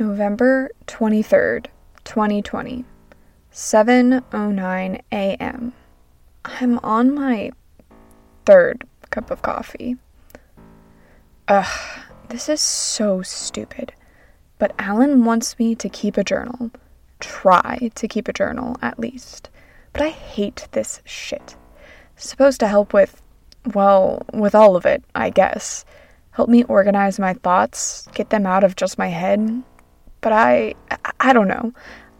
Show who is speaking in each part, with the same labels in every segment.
Speaker 1: November 23rd, 2020, 7:09 a.m. I'm on my third cup of coffee. Ugh, this is so stupid. But Alan wants me to keep a journal. Try to keep a journal, at least. But I hate this shit. supposed to help with, well, with all of it, I guess. Help me organize my thoughts, get them out of just my head, but I, I don't know.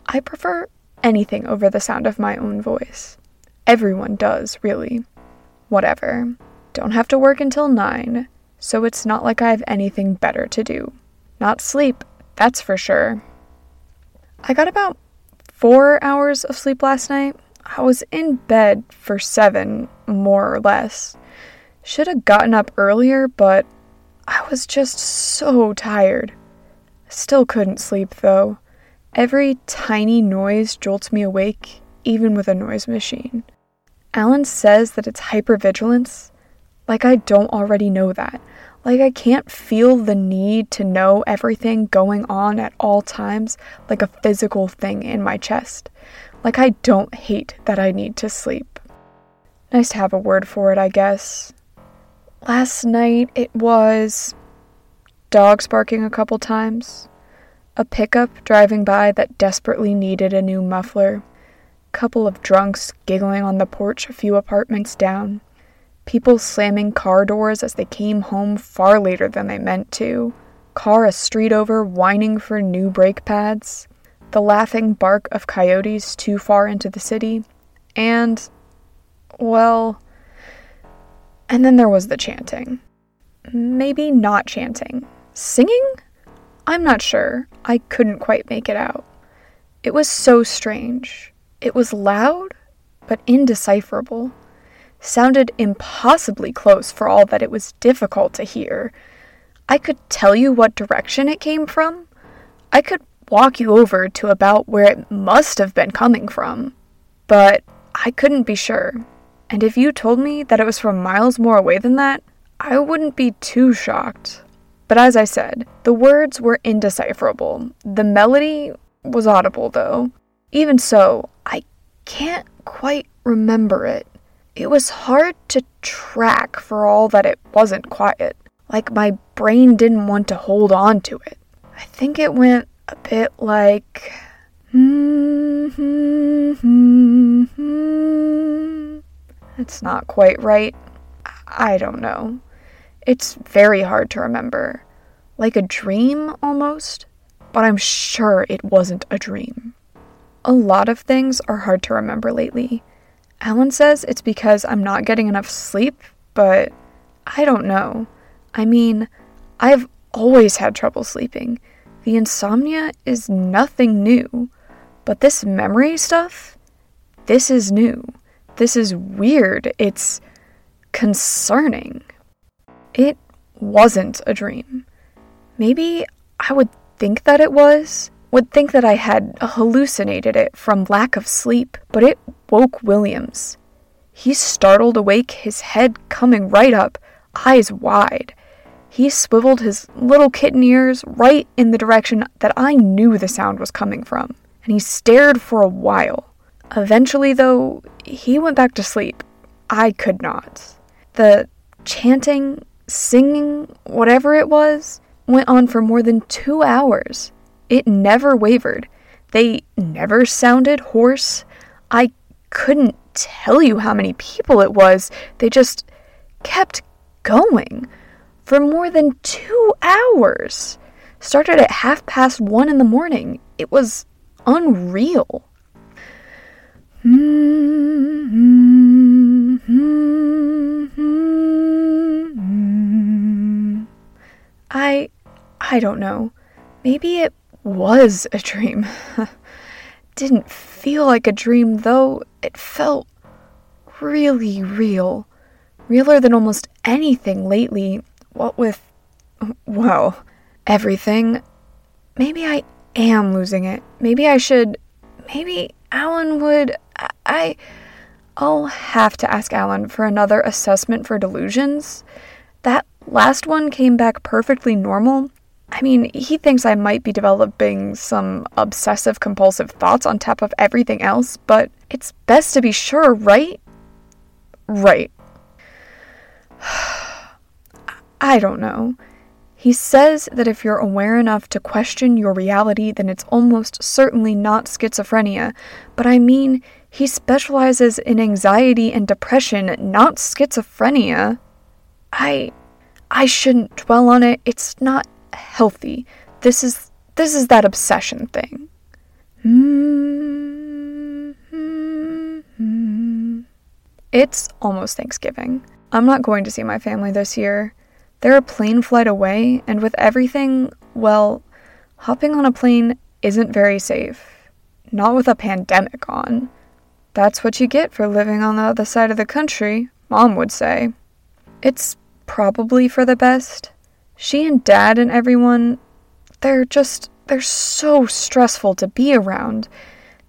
Speaker 1: I prefer anything over the sound of my own voice. Everyone does, really. Whatever. Don't have to work until 9, so it's not like I have anything better to do. Not sleep, that's for sure. I got about four hours of sleep last night. I was in bed for seven, more or less. Should have gotten up earlier, but I was just so tired. Still couldn't sleep, though. Every tiny noise jolts me awake, even with a noise machine. Alan says that it's hypervigilance. Like I don't already know that. Like I can't feel the need to know everything going on at all times like a physical thing in my chest. Like I don't hate that I need to sleep. Nice to have a word for it, I guess. Last night it was dogs barking a couple times, a pickup driving by that desperately needed a new muffler, couple of drunks giggling on the porch a few apartments down, people slamming car doors as they came home far later than they meant to, car a street over whining for new brake pads, the laughing bark of coyotes too far into the city, and, well, and then there was the chanting. Maybe not chanting, Singing? I'm not sure. I couldn't quite make it out. It was so strange. It was loud, but indecipherable. Sounded impossibly close for all that it was difficult to hear. I could tell you what direction it came from. I could walk you over to about where it must have been coming from. But I couldn't be sure. And if you told me that it was from miles more away than that, I wouldn't be too shocked. But as I said, the words were indecipherable. The melody was audible, though. Even so, I can't quite remember it. It was hard to track for all that it wasn't quiet. Like my brain didn't want to hold on to it. I think it went a bit like. Mm-hmm, hmm, hmm, hmm. It's not quite right. I don't know. It's very hard to remember. Like a dream, almost. But I'm sure it wasn't a dream. A lot of things are hard to remember lately. Alan says it's because I'm not getting enough sleep, but I don't know. I mean, I've always had trouble sleeping. The insomnia is nothing new. But this memory stuff, this is new. This is weird. It's concerning. It wasn't a dream. Maybe I would think that it was, would think that I had hallucinated it from lack of sleep, but it woke Williams. He startled awake, his head coming right up, eyes wide. He swiveled his little kitten ears right in the direction that I knew the sound was coming from, and he stared for a while. Eventually, though, he went back to sleep. I could not. The chanting singing, whatever it was, went on for more than two hours. It never wavered. They never sounded hoarse. I couldn't tell you how many people it was. They just kept going for more than two hours. Started at half past one in the morning. It was unreal. Hmm, hmm, hmm, I I don't know. Maybe it was a dream. Didn't feel like a dream though. It felt really real. Realer than almost anything lately. What with well, everything. Maybe I am losing it. Maybe I should maybe Alan would I I'll have to ask Alan for another assessment for delusions. That last one came back perfectly normal, I mean, he thinks I might be developing some obsessive compulsive thoughts on top of everything else, but it's best to be sure, right? Right. I don't know. He says that if you're aware enough to question your reality, then it's almost certainly not schizophrenia. But I mean, he specializes in anxiety and depression, not schizophrenia. I. I shouldn't dwell on it. It's not healthy. This is. This is that obsession thing. Mm-hmm. It's almost Thanksgiving. I'm not going to see my family this year. They're a plane flight away, and with everything, well, hopping on a plane isn't very safe. Not with a pandemic on. That's what you get for living on the other side of the country, Mom would say. It's probably for the best. She and Dad and everyone, they're just, they're so stressful to be around.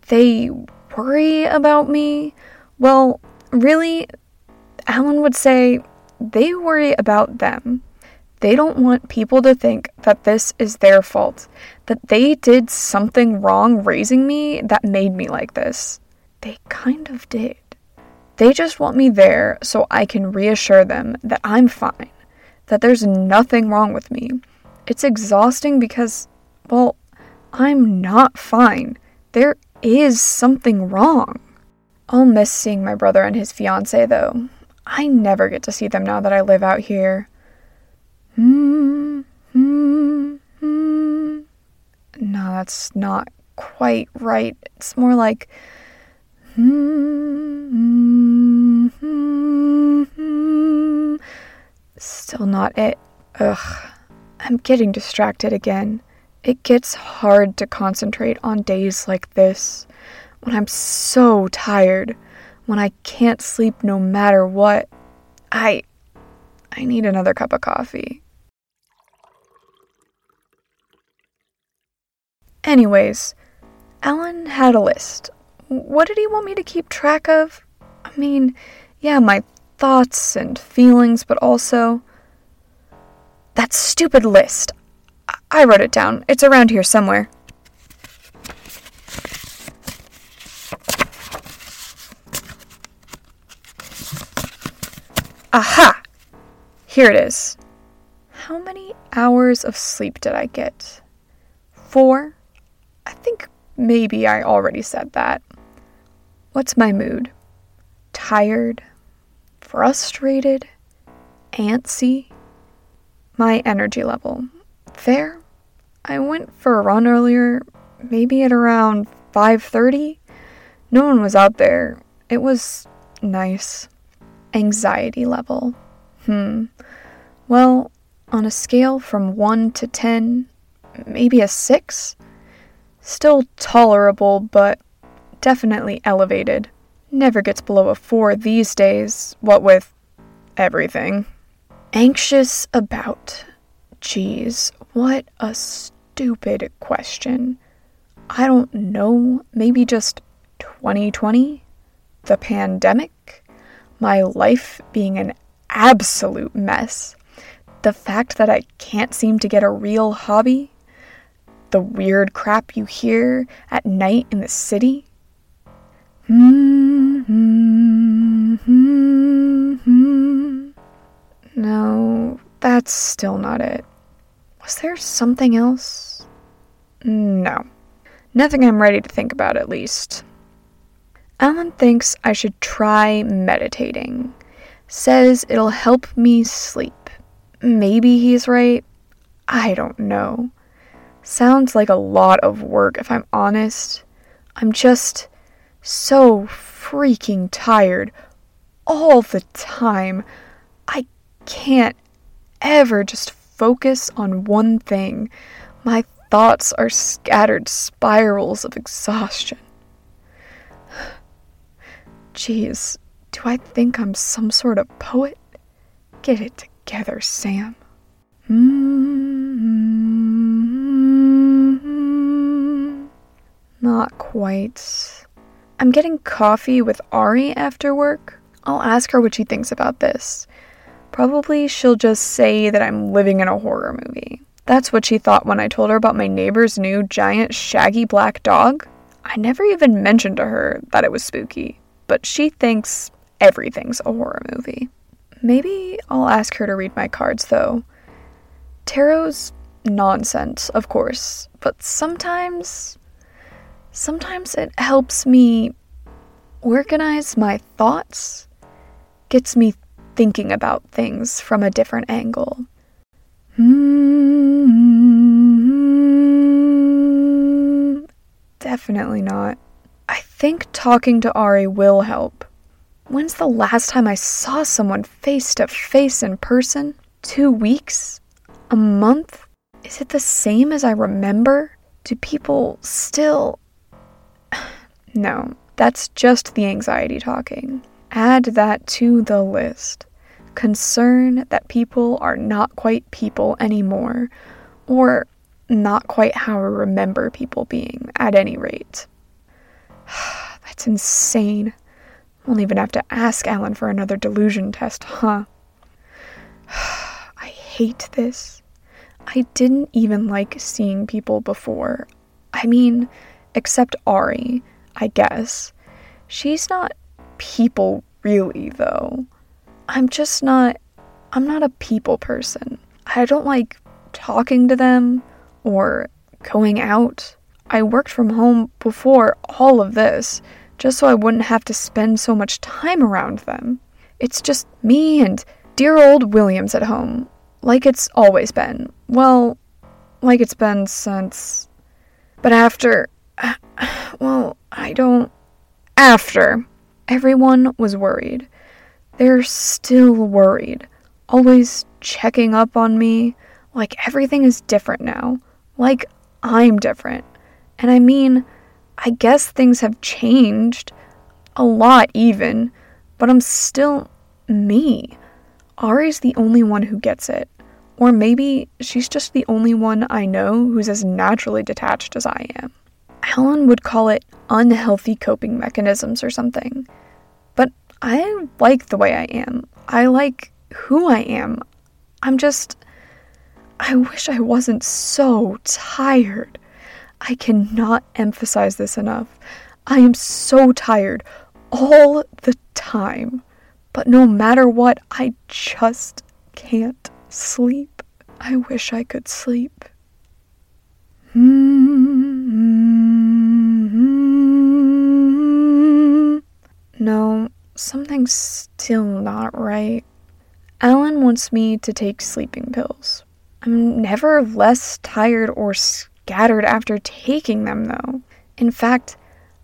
Speaker 1: They worry about me. Well, really, Alan would say they worry about them. They don't want people to think that this is their fault, that they did something wrong raising me that made me like this. They kind of did. They just want me there so I can reassure them that I'm fine, that there's nothing wrong with me. It's exhausting because, well, I'm not fine. There is something wrong. I'll miss seeing my brother and his fiance, though. I never get to see them now that I live out here. Hmm, hmm, hmm. No, that's not quite right. It's more like. Still not it. Ugh. I'm getting distracted again. It gets hard to concentrate on days like this when I'm so tired when I can't sleep no matter what. I I need another cup of coffee. Anyways, Alan had a list. What did he want me to keep track of? I mean, yeah, my thoughts and feelings, but also that stupid list. I wrote it down. It's around here somewhere. Aha! Here it is. How many hours of sleep did I get? Four? I think maybe I already said that. What's my mood? Tired? Frustrated? Antsy? My energy level. Fair? I went for a run earlier, maybe at around 5:30. No one was out there. It was nice anxiety level. Hmm. Well, on a scale from 1 to 10, maybe a 6? Still tolerable, but definitely elevated. Never gets below a 4 these days, what with everything. Anxious about. Geez, what a stupid question. I don't know, maybe just 2020? The pandemic? my life being an absolute mess, the fact that I can't seem to get a real hobby, the weird crap you hear at night in the city. Mm-hmm. No, that's still not it. Was there something else? No. Nothing I'm ready to think about, at least. Alan thinks I should try meditating. Says it'll help me sleep. Maybe he's right. I don't know. Sounds like a lot of work if I'm honest. I'm just so freaking tired all the time. I can't ever just focus on one thing. My thoughts are scattered spirals of exhaustion. Jeez, do I think I'm some sort of poet? Get it together, Sam. Mm-hmm. Not quite. I'm getting coffee with Ari after work. I'll ask her what she thinks about this. Probably she'll just say that I'm living in a horror movie. That's what she thought when I told her about my neighbor's new giant shaggy black dog. I never even mentioned to her that it was spooky, but she thinks everything's a horror movie. Maybe I'll ask her to read my cards, though. Tarot's nonsense, of course, but sometimes. Sometimes it helps me organize my thoughts, gets me thinking about things from a different angle. Hmm. Definitely not. I think talking to Ari will help. When's the last time I saw someone face to face in person? Two weeks? A month? Is it the same as I remember? Do people still. No, that's just the anxiety talking. Add that to the list. Concern that people are not quite people anymore, or not quite how I remember people being, at any rate. That's insane. Won't even have to ask Alan for another delusion test, huh? I hate this. I didn't even like seeing people before. I mean, except Ari, I guess. She's not people really, though. I'm just not. I'm not a people person. I don't like talking to them or going out. I worked from home before all of this, just so I wouldn't have to spend so much time around them. It's just me and dear old Williams at home, like it's always been. Well, like it's been since. But after. Well, I don't. After. Everyone was worried. They're still worried. Always checking up on me. Like everything is different now. Like I'm different. And I mean, I guess things have changed. A lot, even. But I'm still me. Ari's the only one who gets it. Or maybe she's just the only one I know who's as naturally detached as I am. Alan would call it unhealthy coping mechanisms or something. But I like the way I am. I like who I am. I'm just. I wish I wasn't so tired. I cannot emphasize this enough. I am so tired all the time. But no matter what, I just can't sleep. I wish I could sleep. Hmm. No, something's still not right. Alan wants me to take sleeping pills. I'm never less tired or scattered after taking them, though. In fact,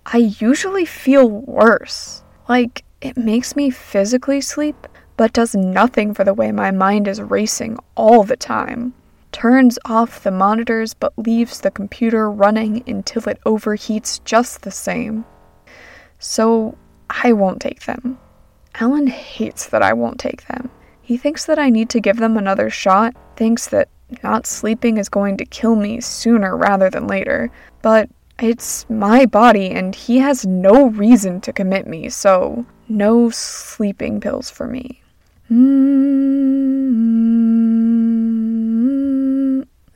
Speaker 1: I usually feel worse. Like, it makes me physically sleep, but does nothing for the way my mind is racing all the time. Turns off the monitors, but leaves the computer running until it overheats just the same. So, I won't take them. Alan hates that I won't take them. He thinks that I need to give them another shot, thinks that not sleeping is going to kill me sooner rather than later, but it's my body and he has no reason to commit me, so no sleeping pills for me. Mm-hmm.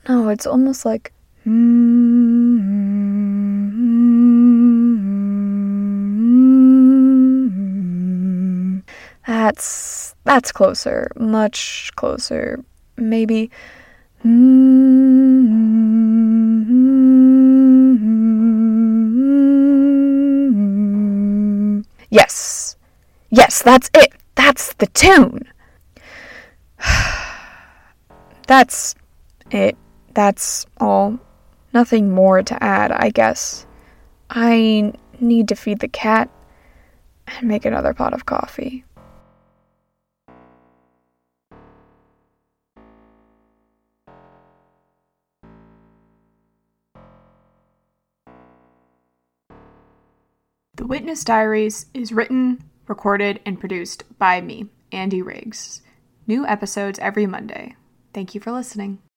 Speaker 1: No, it's almost like. Mm-hmm. That's that's closer, much closer. Maybe Yes. Yes, that's it. That's the tune. that's it. That's all. Nothing more to add, I guess. I need to feed the cat and make another pot of coffee.
Speaker 2: The Witness Diaries is written, recorded, and produced by me, Andy Riggs. New episodes every Monday. Thank you for listening.